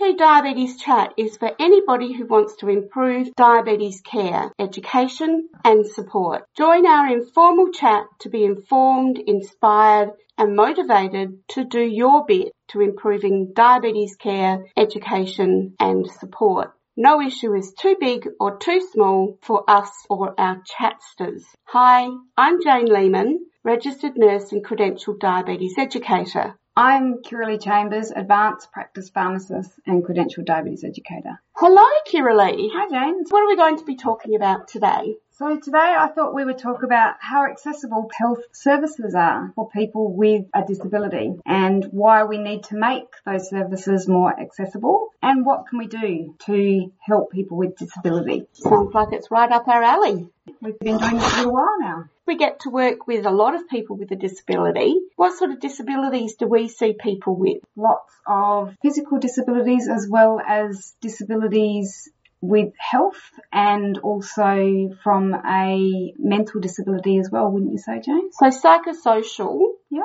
Diabetes Chat is for anybody who wants to improve diabetes care, education and support. Join our informal chat to be informed, inspired and motivated to do your bit to improving diabetes care, education and support. No issue is too big or too small for us or our chatsters. Hi, I'm Jayne Lehmann, registered nurse and credentialed diabetes educator. I'm Kirrily Chambers, advanced practice pharmacist and credentialed diabetes educator. Hello, Kirrily. Hi, Jayne. What are we going to be talking about today? So today I thought we would talk about how accessible health services are for people with a disability and why we need to make those services more accessible and what can we do to help people with disability. Sounds like it's right up our alley. We've been doing this for a while now. We get to work with a lot of people with a disability. What sort of disabilities do we see people with? Lots of physical disabilities as well as disabilities with health and also from a mental disability as well, wouldn't you say, James? So psychosocial, Yeah.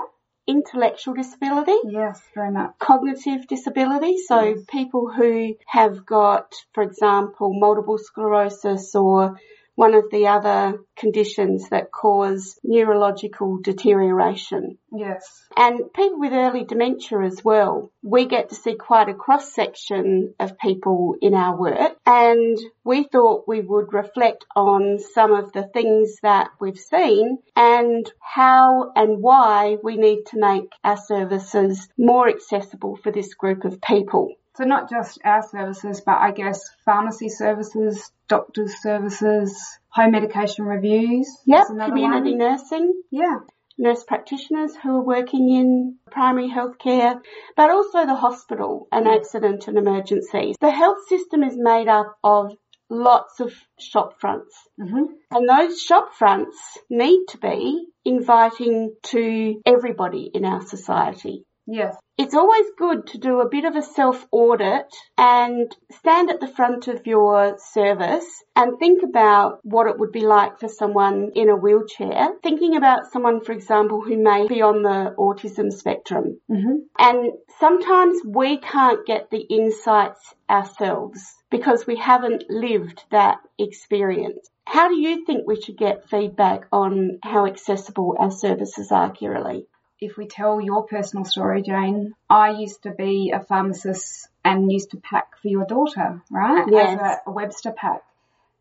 intellectual disability, Yes, very much. cognitive disability, so Yes. people who have got, for example, multiple sclerosis or one of the other conditions that cause neurological deterioration. Yes. And people with early dementia as well. We get to see quite a cross section of people in our work and we thought we would reflect on some of the things that we've seen and how and why we need to make our services more accessible for this group of people. So not just our services, but I guess pharmacy services, doctors' services, home medication reviews. Yep, community one. nursing, Yeah. nurse practitioners who are working in primary health care, but also the hospital and accident and emergencies. The health system is made up of lots of shop fronts. hmm And those shop fronts need to be inviting to everybody in our society. Yes. It's always good to do a bit of a self audit and stand at the front of your service and think about what it would be like for someone in a wheelchair. Thinking about someone, for example, who may be on the autism spectrum. hmm And sometimes we can't get the insights ourselves because we haven't lived that experience. How do you think we should get feedback on how accessible our services are, Kirrily? If we tell your personal story, Jayne, I used to be a pharmacist and used to pack for your daughter, right? Yes. As a, a Webster pack.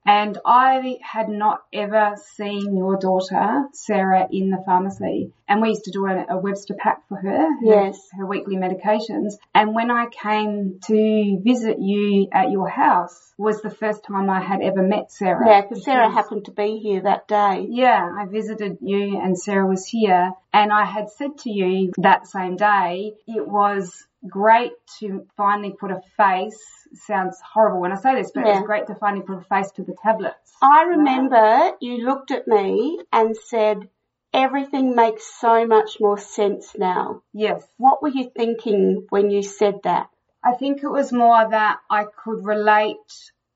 And I had not ever seen your daughter, Sarah, in the pharmacy. And we used to do a, a Webster pack for her, her, Yes. her weekly medications. And when I came to visit you at your house was the first time I had ever met Sarah. Yeah, because Sarah happened to be here that day. Yeah, I visited you and Sarah was here and I had said to you that same day, it was great to finally put a face, sounds horrible when I say this, but it Yeah. was great to finally put a face to the tablets. I remember you looked at me and said, everything makes so much more sense now. Yes. What were you thinking when you said that? I think it was more that I could relate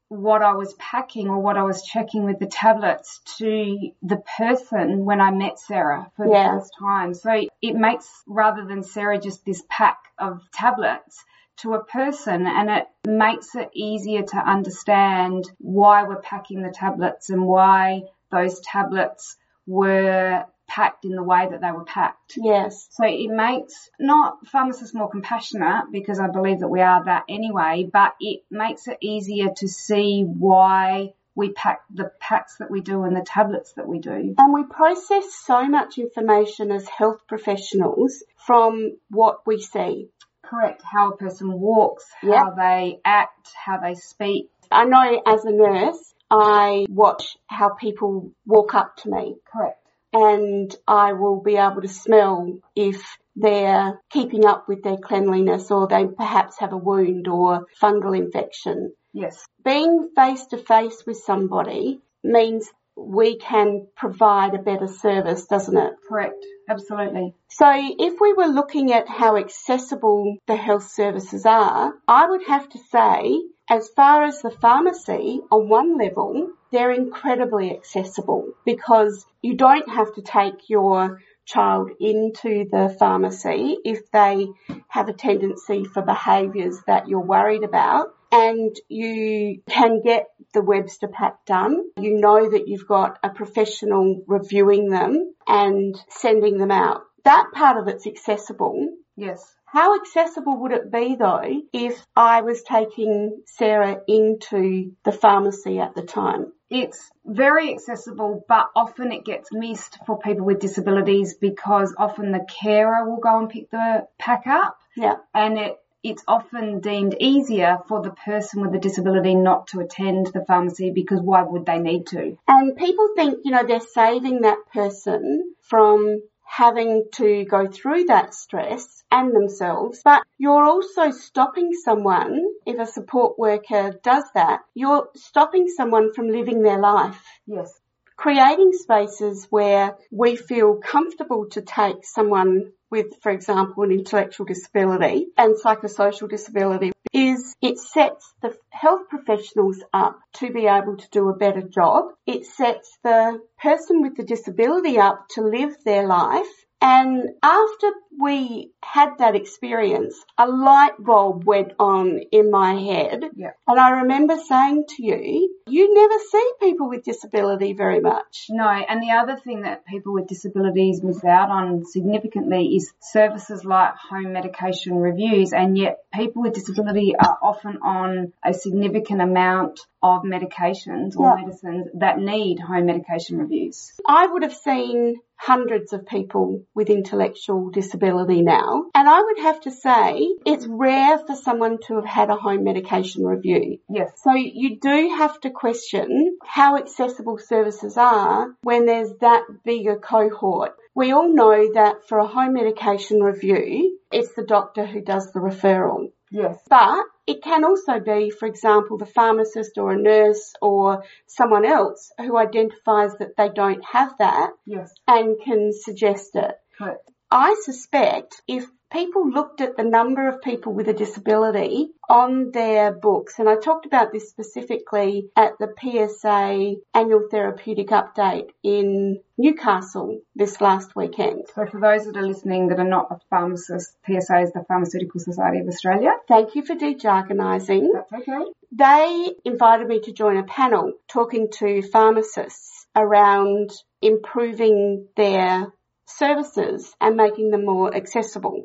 what I was packing or what I was checking with the tablets to the person when I met Sarah for Yeah. the first time. So it makes, rather than Sarah just this pack of tablets, to a person and it makes it easier to understand why we're packing the tablets and why those tablets were packed in the way that they were packed. Yes. So it makes not pharmacists more compassionate because I believe that we are that anyway, but it makes it easier to see why we pack the packs that we do and the tablets that we do. And we process so much information as health professionals from what we see. Correct. How a person walks, Yep. how they act, how they speak. I know as a nurse, I watch how people walk up to me Correct. And I will be able to smell if they're keeping up with their cleanliness or they perhaps have a wound or fungal infection. Yes. Being face to face with somebody means we can provide a better service, doesn't it? Correct. Absolutely. So if we were looking at how accessible the health services are, I would have to say, as far as the pharmacy, on one level, they're incredibly accessible because you don't have to take your child into the pharmacy if they have a tendency for behaviours that you're worried about and you can get the Webster pack done. You know that you've got a professional reviewing them and sending them out. That part of it's accessible. Yes. How accessible would it be though if I was taking Sarah into the pharmacy at the time? It's very accessible, but often it gets missed for people with disabilities because often the carer will go and pick the pack up. Yeah. And it it's often deemed easier for the person with a disability not to attend the pharmacy because why would they need to? And people think, you know, they're saving that person from having to go through that stress and themselves, but you're also stopping someone, if a support worker does that, you're stopping someone from living their life. Yes. Creating spaces where we feel comfortable to take someone with, for example, an intellectual disability and psychosocial disability is it sets the health professionals up to be able to do a better job. It sets the person with the disability up to live their life and after we had that experience, a light bulb went on in my head. Yeah. And I remember saying to you, you never see people with disability very much. No, and the other thing that people with disabilities miss out on significantly is services like home medication reviews, and yet people with disability are often on a significant amount of medications or medicines that need home medication reviews. I would have seen hundreds of people with intellectual disability now, and I would have to say it's rare for someone to have had a home medication review. Yes. So you do have to question how accessible services are when there's that big a cohort. We all know that for a home medication review, it's the doctor who does the referral. Yes. But it can also be, for example, the pharmacist or a nurse or someone else who identifies that they don't have that Yes. and can suggest it. Correct. I suspect if people looked at the number of people with a disability on their books, and I talked about this specifically at the PSA annual therapeutic update in Newcastle this last weekend. So for those that are listening that are not a pharmacist, PSA is the Pharmaceutical Society of Australia. Thank you for de-jargonising. That's okay. They invited me to join a panel talking to pharmacists around improving their services and making them more accessible.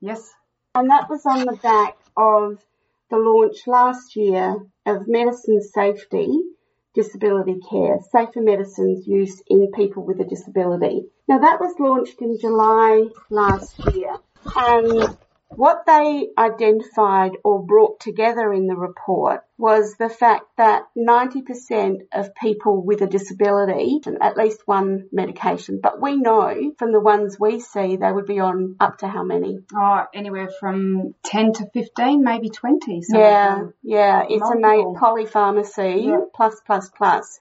Yes. And that was on the back of the launch last year of medicine safety disability care, safer medicines use in people with a disability. Now that was launched in July last year and what they identified or brought together in the report was the fact that 90% of people with a disability, at least one medication, but we know from the ones we see they would be on up to how many? Oh, anywhere from 10 to 15, maybe 20. So Yeah, yeah, it's a Multiple. ma- polypharmacy Yeah. plus plus plus.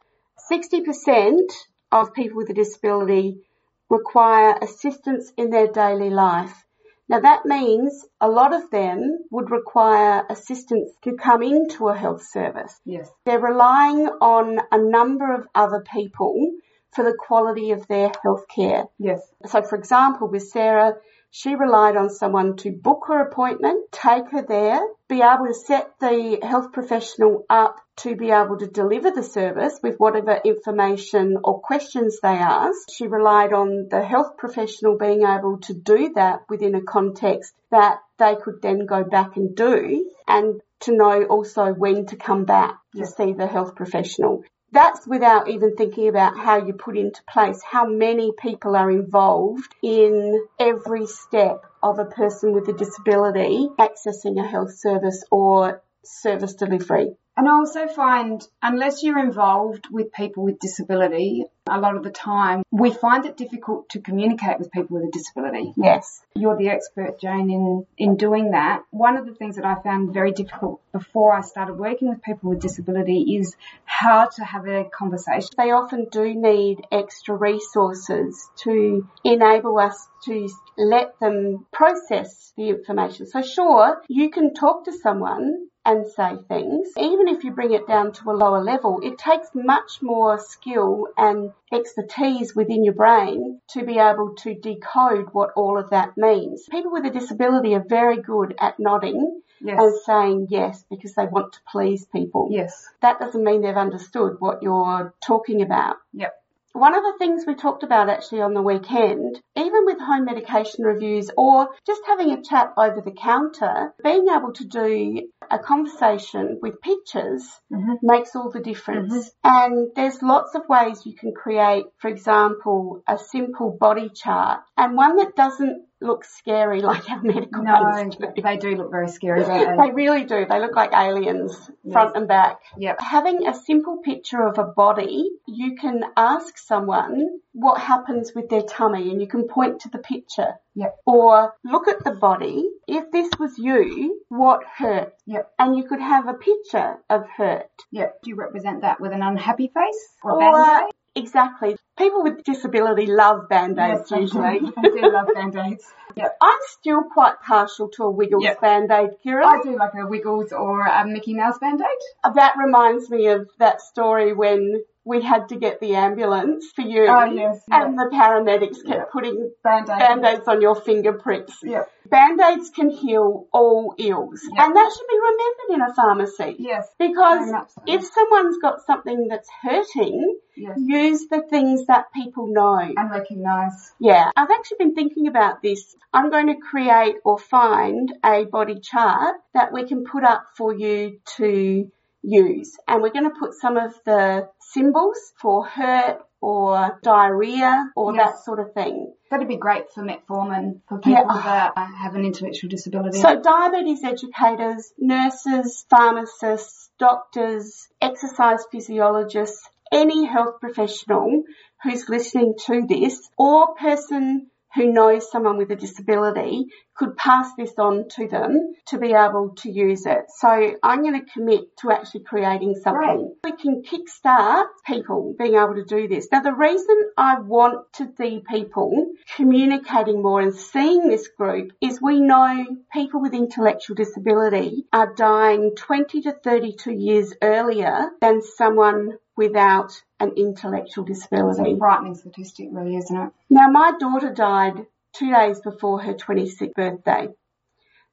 60% of people with a disability require assistance in their daily life. Now that means a lot of them would require assistance to come into a health service. Yes. They're relying on a number of other people for the quality of their health care. Yes. So for example, with Sarah, she relied on someone to book her appointment, take her there, be able to set the health professional up to be able to deliver the service with whatever information or questions they asked. She relied on the health professional being able to do that within a context that they could then go back and do and to know also when to come back to see the health professional. That's without even thinking about how you put into place how many people are involved in every step of a person with a disability accessing a health service or service delivery. And I also find, unless you're involved with people with disability, a lot of the time we find it difficult to communicate with people with a disability. Yes. You're the expert, Jayne, in, in doing that. One of the things that I found very difficult before I started working with people with disability is how to have a conversation. They often do need extra resources to enable us to let them process the information. So sure, you can talk to someone and say things. Even if you bring it down to a lower level, it takes much more skill and expertise within your brain to be able to decode what all of that means. People with a disability are very good at nodding Yes. and saying yes because they want to please people. Yes. That doesn't mean they've understood what you're talking about. Yep. One of the things we talked about actually on the weekend, even with home medication reviews or just having a chat over the counter, being able to do a conversation with pictures Mhm. makes all the difference. And there's lots of ways you can create, for example, a simple body chart and one that doesn't look scary like our medical No, do. they do look very scary, don't they? They really do. They look like aliens, front and back. Yep. Having a simple picture of a body, you can ask someone what happens with their tummy and you can point to the picture. Yep. Or look at the body. If this was you, what hurt? Yep. And you could have a picture of hurt. Yep. Do you represent that with an unhappy face or a Or- band-aid? Exactly. People with disability love band-aids usually. I do love band-aids. Yep. I'm still quite partial to a Wiggles Yep. band-aid, Kira. I do like a Wiggles or a Mickey Mouse band-aid. That reminds me of that story when we had to get the ambulance for you. Oh, yes, yeah. And the paramedics kept Yeah. putting Band-aid. band-aids on your finger pricks. Yep. Band-aids can heal all ills. Yeah. And that should be remembered in a pharmacy. Yes. Because if someone's got something that's hurting, Yes. use the things that people know. And recognise. Yeah, I've actually been thinking about this. I'm going to create or find a body chart that we can put up for you to use. And we're going to put some of the symbols for hurt or diarrhea or Yes. that sort of thing. That'd be great for metformin for people Yeah. that have an intellectual disability. So diabetes educators, nurses, pharmacists, doctors, exercise physiologists, any health professional who's listening to this or person who knows someone with a disability could pass this on to them to be able to use it. So I'm going to commit to actually creating something. We can kickstart people being able to do this. Now the reason I want to see people communicating more and seeing this group is we know people with intellectual disability are dying 20 to 32 years earlier than someone without an intellectual it's disability. a frightening statistic, really, isn't it? Now, my daughter died two days before her 26th birthday.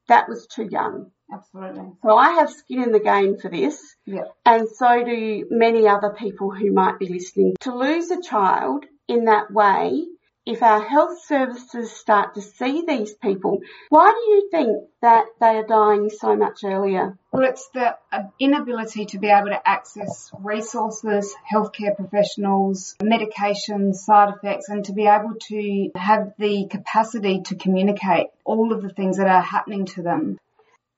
That was too young. Absolutely. So I have skin in the game for this, Yeah. and so do many other people who might be listening. To lose a child in that way, if our health services start to see these people, why do you think that they are dying so much earlier? Well, it's the uh, inability to be able to access resources, healthcare professionals, medications, side effects, and to be able to have the capacity to communicate all of the things that are happening to them.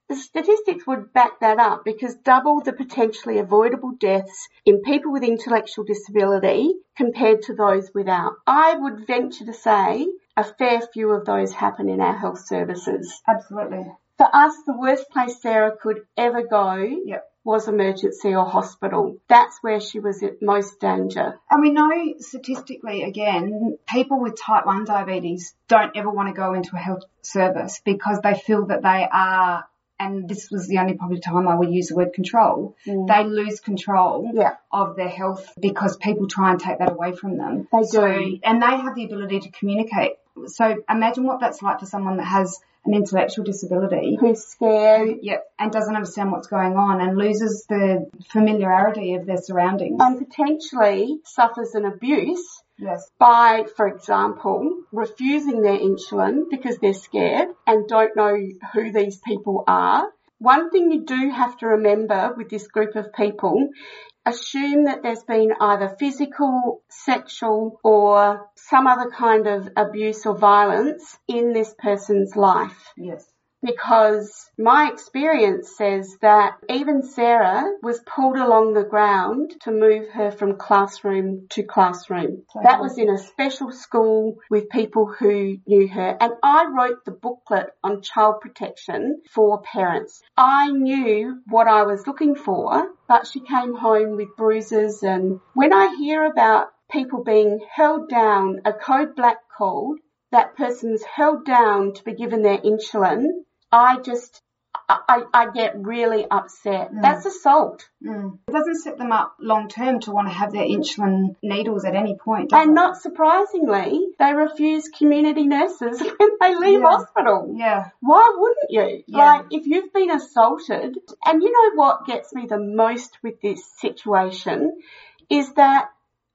The statistics would back that up because double the potentially avoidable deaths in people with intellectual disability compared to those without. I would venture to say a fair few of those happen in our health services. Absolutely. For us, the worst place Sarah could ever go Yep. was emergency or hospital. That's where she was at most danger. And we know statistically, again, people with type 1 diabetes don't ever want to go into a health service because they feel that they are, and this was the only probably time I would use the word control, mm. they lose control Yeah. of their health because people try and take that away from them. They So, do. and they have the ability to communicate. So imagine what that's like for someone that has an intellectual disability. Who's scared Yep, and doesn't understand what's going on and loses the familiarity of their surroundings. and potentially suffers an abuse yes. by, for example, refusing their insulin because they're scared and don't know who these people are. One thing you do have to remember with this group of people, assume that there's been either physical, sexual or some other kind of abuse or violence in this person's life Yes. Because my experience says that even Sarah was pulled along the ground to move her from classroom to classroom. That was in a special school with people who knew her and I wrote the booklet on child protection for parents. I knew what I was looking for, but she came home with bruises and when I hear about people being held down, a code black called, that person's held down to be given their insulin, I just, I, I get really upset. That's assault. Mm. It doesn't set them up long term to want to have their insulin needles at any point. And it? not surprisingly, they refuse community nurses when they leave Yeah. hospital. Yeah. Why wouldn't you? Yeah. Like, if you've been assaulted, and you know what gets me the most with this situation is that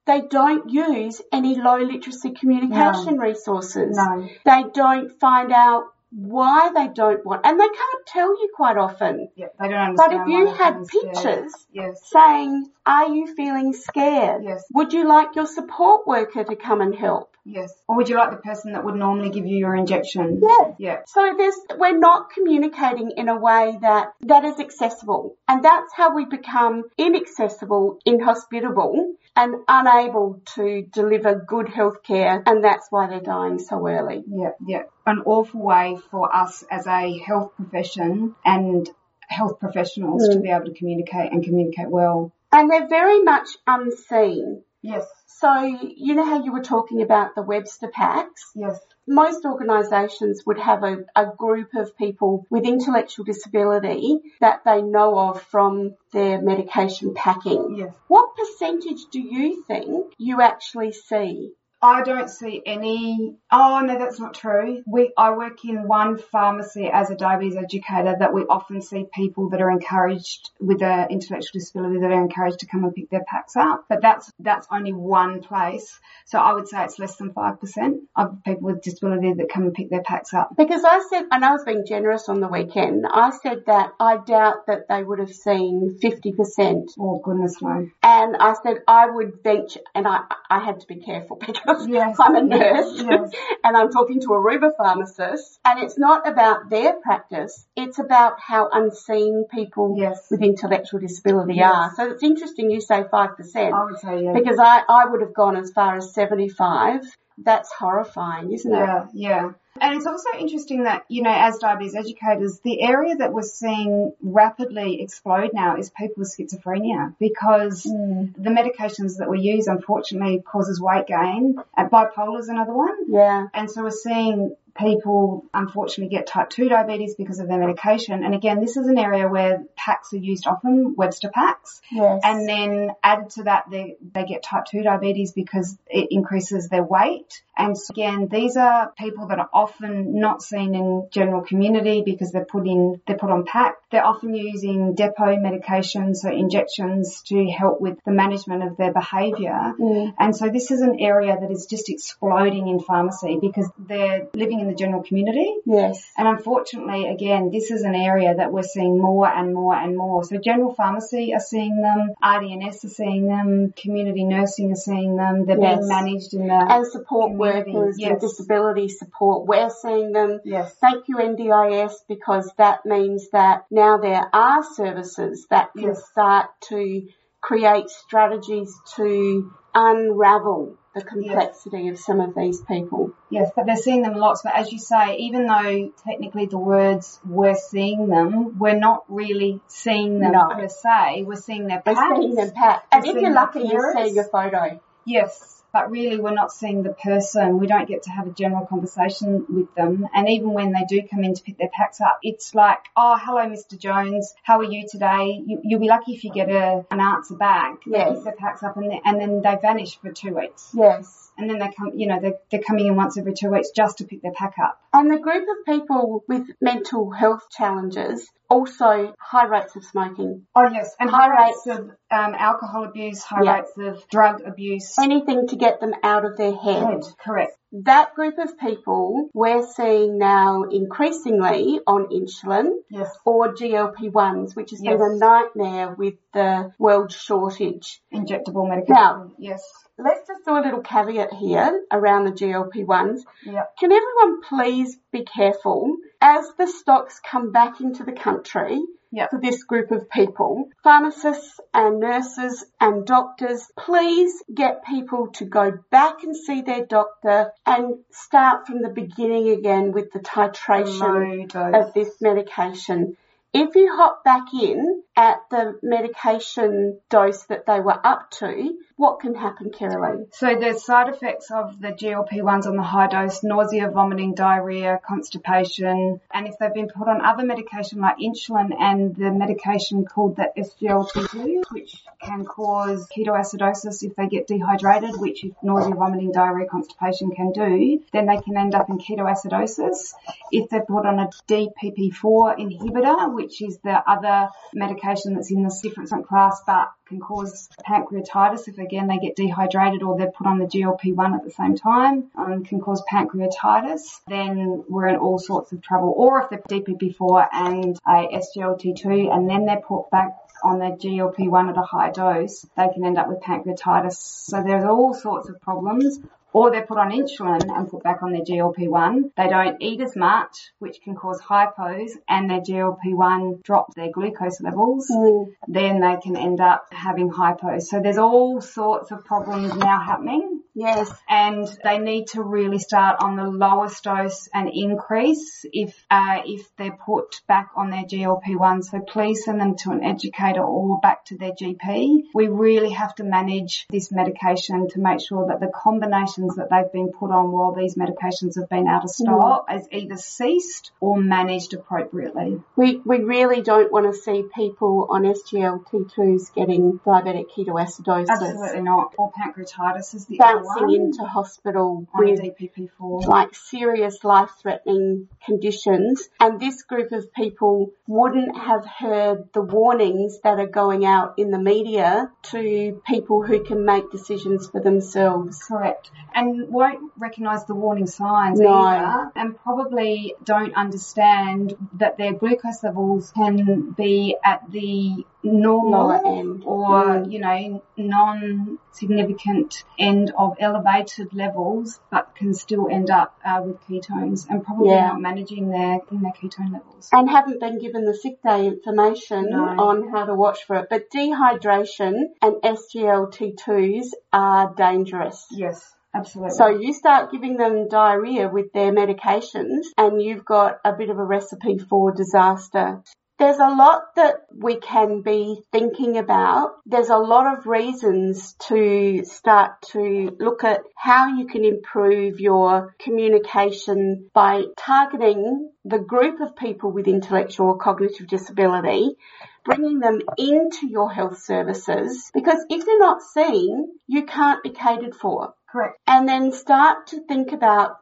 they don't use any low literacy communication resources. No. They don't find out why they don't want, and they can't tell you quite often. Yeah. They don't understand. But if you had pictures Yes. saying, are you feeling scared? Yes. Would you like your support worker to come and help? Yes. Or would you like the person that would normally give you your injection? Yeah. Yeah. So there's, we're not communicating in a way that, that is accessible. And that's how we become inaccessible, inhospitable, and unable to deliver good health care. And that's why they're dying so early. Yeah, yeah. An awful way for us as a health profession and health professionals to mm. be able to communicate and communicate well. And they're very much unseen. Yes, So, you know how you were talking about the Webster packs? yes, most organisations would have a, a group of people with intellectual disability that they know of from their medication packing. yes. What percentage do you think you actually see? I don't see any. Oh no, that's not true. We I work in one pharmacy as a diabetes educator that we often see people that are encouraged with an intellectual disability that are encouraged to come and pick their packs up. But that's that's only one place. So I would say it's less than five percent of people with disability that come and pick their packs up. Because I said, and I was being generous on the weekend, I said that I doubt that they would have seen 50%. Oh goodness no. And I said I would venture, and I, I had to be careful because Yes. I'm a nurse Yes. and I'm talking to a Aruba pharmacist. And it's not about their practice, it's about how unseen people Yes. with intellectual disability are. So it's interesting you say 5%. I would say yeah. because I, I would have gone as far as 75. That's horrifying, isn't it? Yeah, yeah. And it's also interesting that, you know, as diabetes educators, the area that we're seeing rapidly explode now is people with schizophrenia because hmm. the medications that we use unfortunately causes weight gain. Bipolar is another one. Yeah. And so we're seeing people unfortunately get type 2 diabetes because of their medication. And again, this is an area where packs are used often, Webster packs. Yes. And then added to that, they, they get type 2 diabetes because it increases their weight. And so again, these are people that are often not seen in general community because they're put in, they're put on pack. They're often using depot medications, so injections to help with the management of their behaviour. Mm. And so this is an area that is just exploding in pharmacy because they're living in the general community. yes. And unfortunately, again, this is an area that we're seeing more and more and more. So general pharmacy are seeing them, RDNS are seeing them, community nursing are seeing them. They're Yes. being managed in the And support community. workers Yes. and disability support. We're seeing them. Yes. Thank you NDIS because that means that now there are services that can Yes. start to create strategies to unravel the complexity of some of these people. Yes, but they're seeing them lots. But as you say, even though technically the words we're seeing them, we're not really seeing them No. per se. We're seeing their We're seeing them packed. And if you're lucky, you're seeing a photo. Yes, but really we're not seeing the person. We don't get to have a general conversation with them. And even when they do come in to pick their packs up, it's like, oh, hello, Mr. Jones. How are you today? You, you'll be lucky if you get a, an answer back. They Yes. pick their packs up and, they, and then they vanish for two weeks. Yes. And then they come, you know, they're, they're coming in once every two weeks just to pick their pack up. And the group of people with mental health challenges also high rates of smoking. Oh yes, and High high rates of um, alcohol abuse, high Yeah. rates of drug abuse. Anything to get them out of their head. Head, correct. That group of people we're seeing now increasingly on insulin Yes. or GLP-1s, which has been a nightmare with the world shortage. Injectable medication. Now- yes. Let's just do a little caveat here around the GLP-1s. Yeah. Can everyone please be careful as the stocks come back into the country Yeah. for this group of people? Pharmacists and nurses and doctors, please get people to go back and see their doctor and start from the beginning again with the titration of this medication. If you hop back in, at the medication dose that they were up to, what can happen, Caroline? So the side effects of the GLP-1s on the high dose, nausea, vomiting, diarrhea, constipation, and if they've been put on other medication like insulin and the medication called the SGLT2, which can cause ketoacidosis if they get dehydrated, which nausea, vomiting, diarrhea, constipation can do, then they can end up in ketoacidosis. If they're put on a DPP4 inhibitor, which is the other medication that's in this different class but can cause pancreatitis if again they get dehydrated or they're put on the GLP-1 at the same time, um, can cause pancreatitis, then we're in all sorts of trouble. Or if they're DPP4 and a SGLT2 and then they're put back on the GLP-1 at a high dose, they can end up with pancreatitis. So there's all sorts of problems or they're put on insulin and put back on their GLP-1. They don't eat as much, which can cause hypos, and their GLP-1 drops their glucose levels. Mm. Then they can end up having hypos. So there's all sorts of problems now happening. Yes. And they need to really start on the lowest dose and increase if uh, if they're put back on their GLP-1. So please send them to an educator or back to their GP. We really have to manage this medication to make sure that the combinations that they've been put on while these medications have been out of stock mm. is either ceased or managed appropriately. We we really don't want to see people on SGLT2s getting diabetic ketoacidosis. Absolutely not. Or pancreatitis is the bouncing into hospital with DPP4. like serious life-threatening conditions. And this group of people wouldn't have heard the warnings that are going out in the media to people who can make decisions for themselves. Correct. And won't recognise the warning signs no. either and probably don't understand that their glucose levels can be at the normal or, mm. you know, non-significant end of elevated levels, but can still end up uh, with ketones and probably yeah. not managing their, their ketone levels. And haven't been given the sick day information no. on how to watch for it. But dehydration and SGLT2s are dangerous. Yes. Absolutely. So you start giving them diarrhea with their medications and you've got a bit of a recipe for disaster. There's a lot that we can be thinking about. There's a lot of reasons to start to look at how you can improve your communication by targeting the group of people with intellectual or cognitive disability bringing them into your health services because if they're not seen, you can't be catered for. Correct. And then start to think about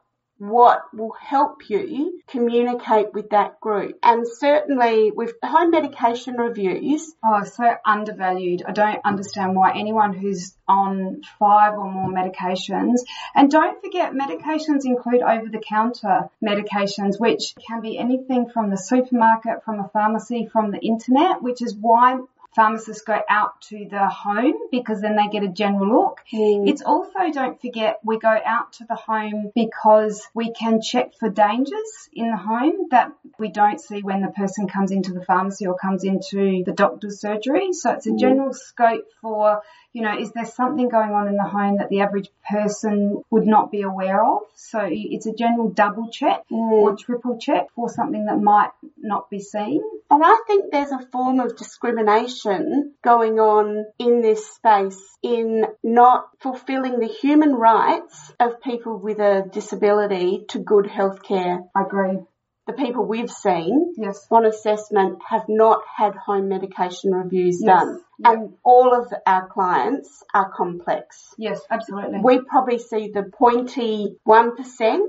what will help you communicate with that group. And certainly with home medication reviews. Oh, so undervalued. I don't understand why anyone who's on five or more medications, and don't forget medications include over the counter medications, which can be anything from the supermarket, from a pharmacy, from the internet, which is why pharmacists go out to the home because then they get a general look. Mm. It's also, don't forget, we go out to the home because we can check for dangers in the home that we don't see when the person comes into the pharmacy or comes into the doctor's surgery. So it's a mm. general scope for you know, is there something going on in the home that the average person would not be aware of? So it's a general double check mm. or triple check for something that might not be seen. And I think there's a form of discrimination going on in this space in not fulfilling the human rights of people with a disability to good healthcare. I agree the people we've seen yes. on assessment have not had home medication reviews yes. done. Yep. And all of our clients are complex. Yes, absolutely. We probably see the pointy 1%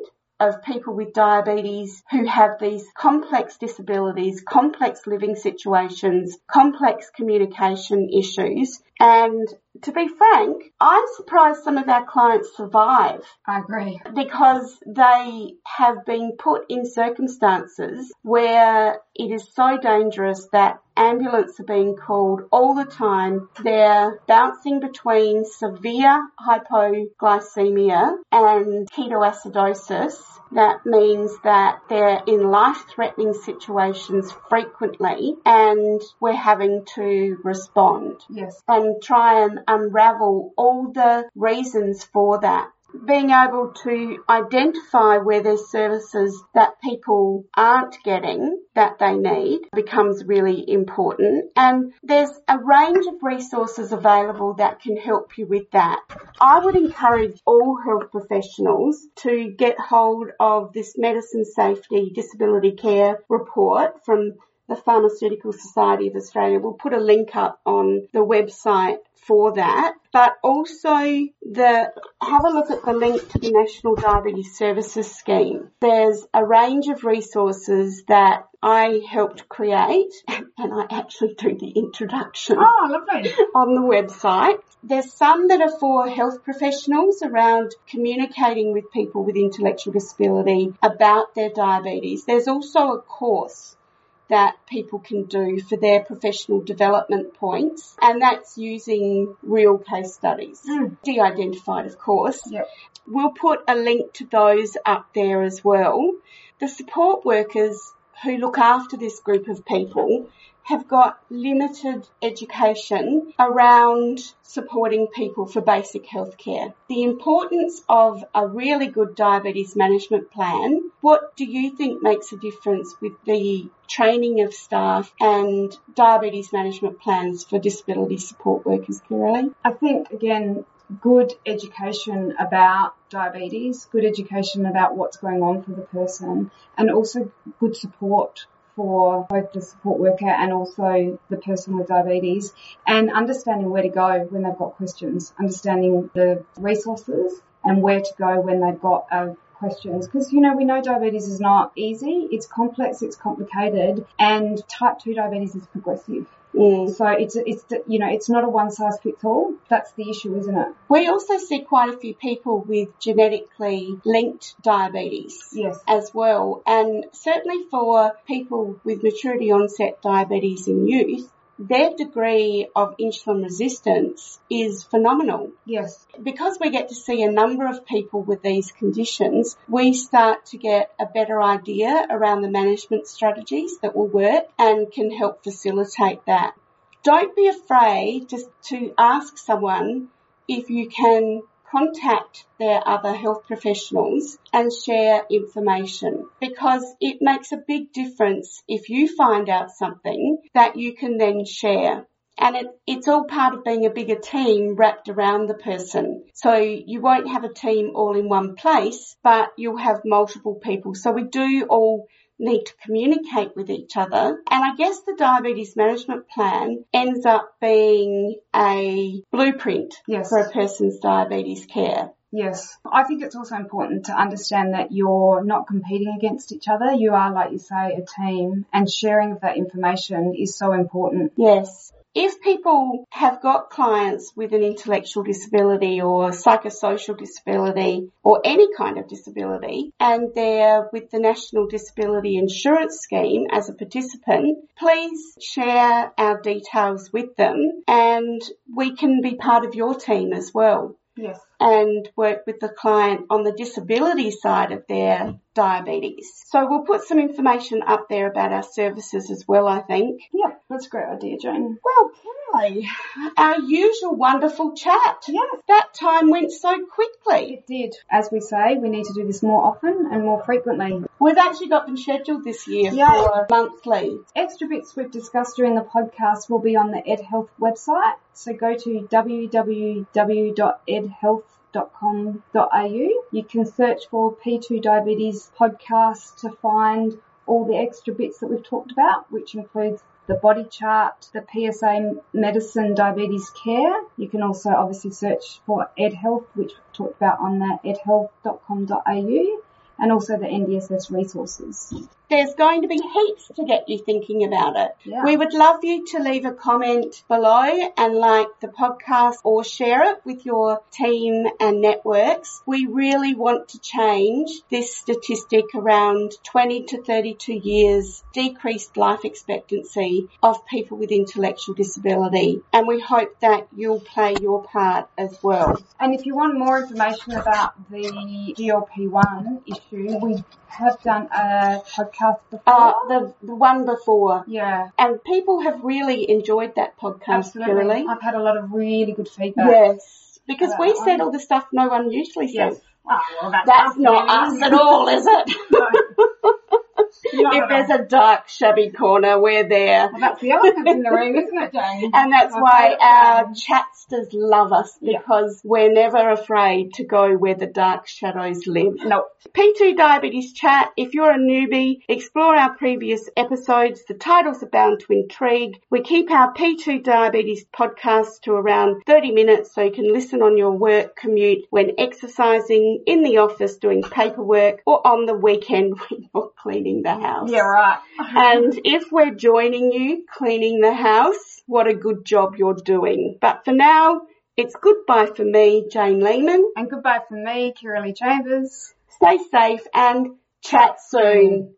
of people with diabetes who have these complex disabilities, complex living situations, complex communication issues. And to be frank, I'm surprised some of our clients survive. I agree. Because they have been put in circumstances where it is so dangerous that ambulance are being called all the time. They're bouncing between severe hypoglycemia and ketoacidosis. That means that they're in life-threatening situations frequently and we're having to respond. Yes. And try and unravel all the reasons for that. being able to identify where there's services that people aren't getting that they need becomes really important. And there's a range of resources available that can help you with that. I would encourage all health professionals to get hold of this medicine safety disability care report from the Pharmaceutical Society of Australia. We'll put a link up on the website for that, but also the, have a look at the link to the National Diabetes Services Scheme. There's a range of resources that I helped create and I actually do the introduction. Oh, lovely. On the website. There's some that are for health professionals around communicating with people with intellectual disability about their diabetes. There's also a course that people can do for their professional development points, and that's using real case studies, Mm. de-identified, of course. Yep. We'll put a link to those up there as well. The support workers who look after this group of people have got limited education around supporting people for basic health care. The importance of a really good diabetes management plan. What do you think makes a difference with the training of staff and diabetes management plans for disability support workers, Kirrily? I think again, good education about diabetes, good education about what's going on for the person, and also good support for both the support worker and also the person with diabetes and understanding where to go when they've got questions, understanding the resources and where to go when they've got uh, questions. Because, you know, we know diabetes is not easy, it's complex, it's complicated, and type 2 diabetes is progressive. Mm. So it's, it's, you know, it's not a one size fits all. That's the issue, isn't it? We also see quite a few people with genetically linked diabetes. Yes. as well. And certainly for people with maturity onset diabetes in youth, their degree of insulin resistance is phenomenal. Yes. Because we get to see a number of people with these conditions, we start to get a better idea around the management strategies that will work and can help facilitate that. Don't be afraid just to ask someone if you can contact their other health professionals and share information because it makes a big difference if you find out something that you can then share. And it, it's all part of being a bigger team wrapped around the person. So you won't have a team all in one place, but you'll have multiple people. So we do all need to communicate with each other. And I guess the diabetes management plan ends up being a blueprint Yes. for a person's diabetes care. Yes. I think it's also important to understand that you're not competing against each other. You are, like you say, a team and sharing of that information is so important. Yes. If people have got clients with an intellectual disability or psychosocial disability or any kind of disability and they're with the National Disability Insurance Scheme as a participant, please share our details with them and we can be part of your team as well Yes. And work with the client on the disability side of their diabetes. So we'll put some information up there about our services as well, I think. Yeah, that's a great idea, Jayne. Well, Kelly, our usual wonderful chat. Yes. That time went so quickly. It did. As we say, we need to do this more often and more frequently. We've actually got them scheduled this year Yay. for monthly. Extra bits we've discussed during the podcast will be on the EdHealth website. So go to www.edhealth.com.au. You can search for P2 Diabetes podcast to find all the extra bits that we've talked about, which includes the body chart, the PSA medicine diabetes care. You can also obviously search for EdHealth, which we've talked about on the edhealth.com.au and also the NDSS resources. There's going to be heaps to get you thinking about it. Yeah. We would love you to leave a comment below and like the podcast or share it with your team and networks. We really want to change this statistic around 20 to 32 years decreased life expectancy of people with intellectual disability. And we hope that you'll play your part as well. And if you want more information about the GLP-1 issue, we have done a podcast before. Uh, the, the one before. yeah, And people have really enjoyed that podcast, absolutely. Kirrily. I've had a lot of really good feedback. Yes. because we said all the stuff no one usually says. Yes. Oh, well, that's, That's not us at all, is it? No. If there's a dark, shabby corner, we're there. Well, that's the elephant in the room, isn't it, Jayne? And that's why our chatsters love us Yeah. because we're never afraid to go where the dark shadows live. Nope. P2 Diabetes Chat, if you're a newbie, explore our previous episodes. The titles are bound to intrigue. We keep our P2 Diabetes podcast to around 30 minutes so you can listen on your work commute when exercising, in the office doing paperwork, or on the weekend when you're cleaning the house. Yeah, right. And if we're joining you cleaning the house, what a good job you're doing. But for now, it's goodbye for me, Jayne Lehmann. And goodbye for me, Kirrily Chambers. Stay safe and chat soon.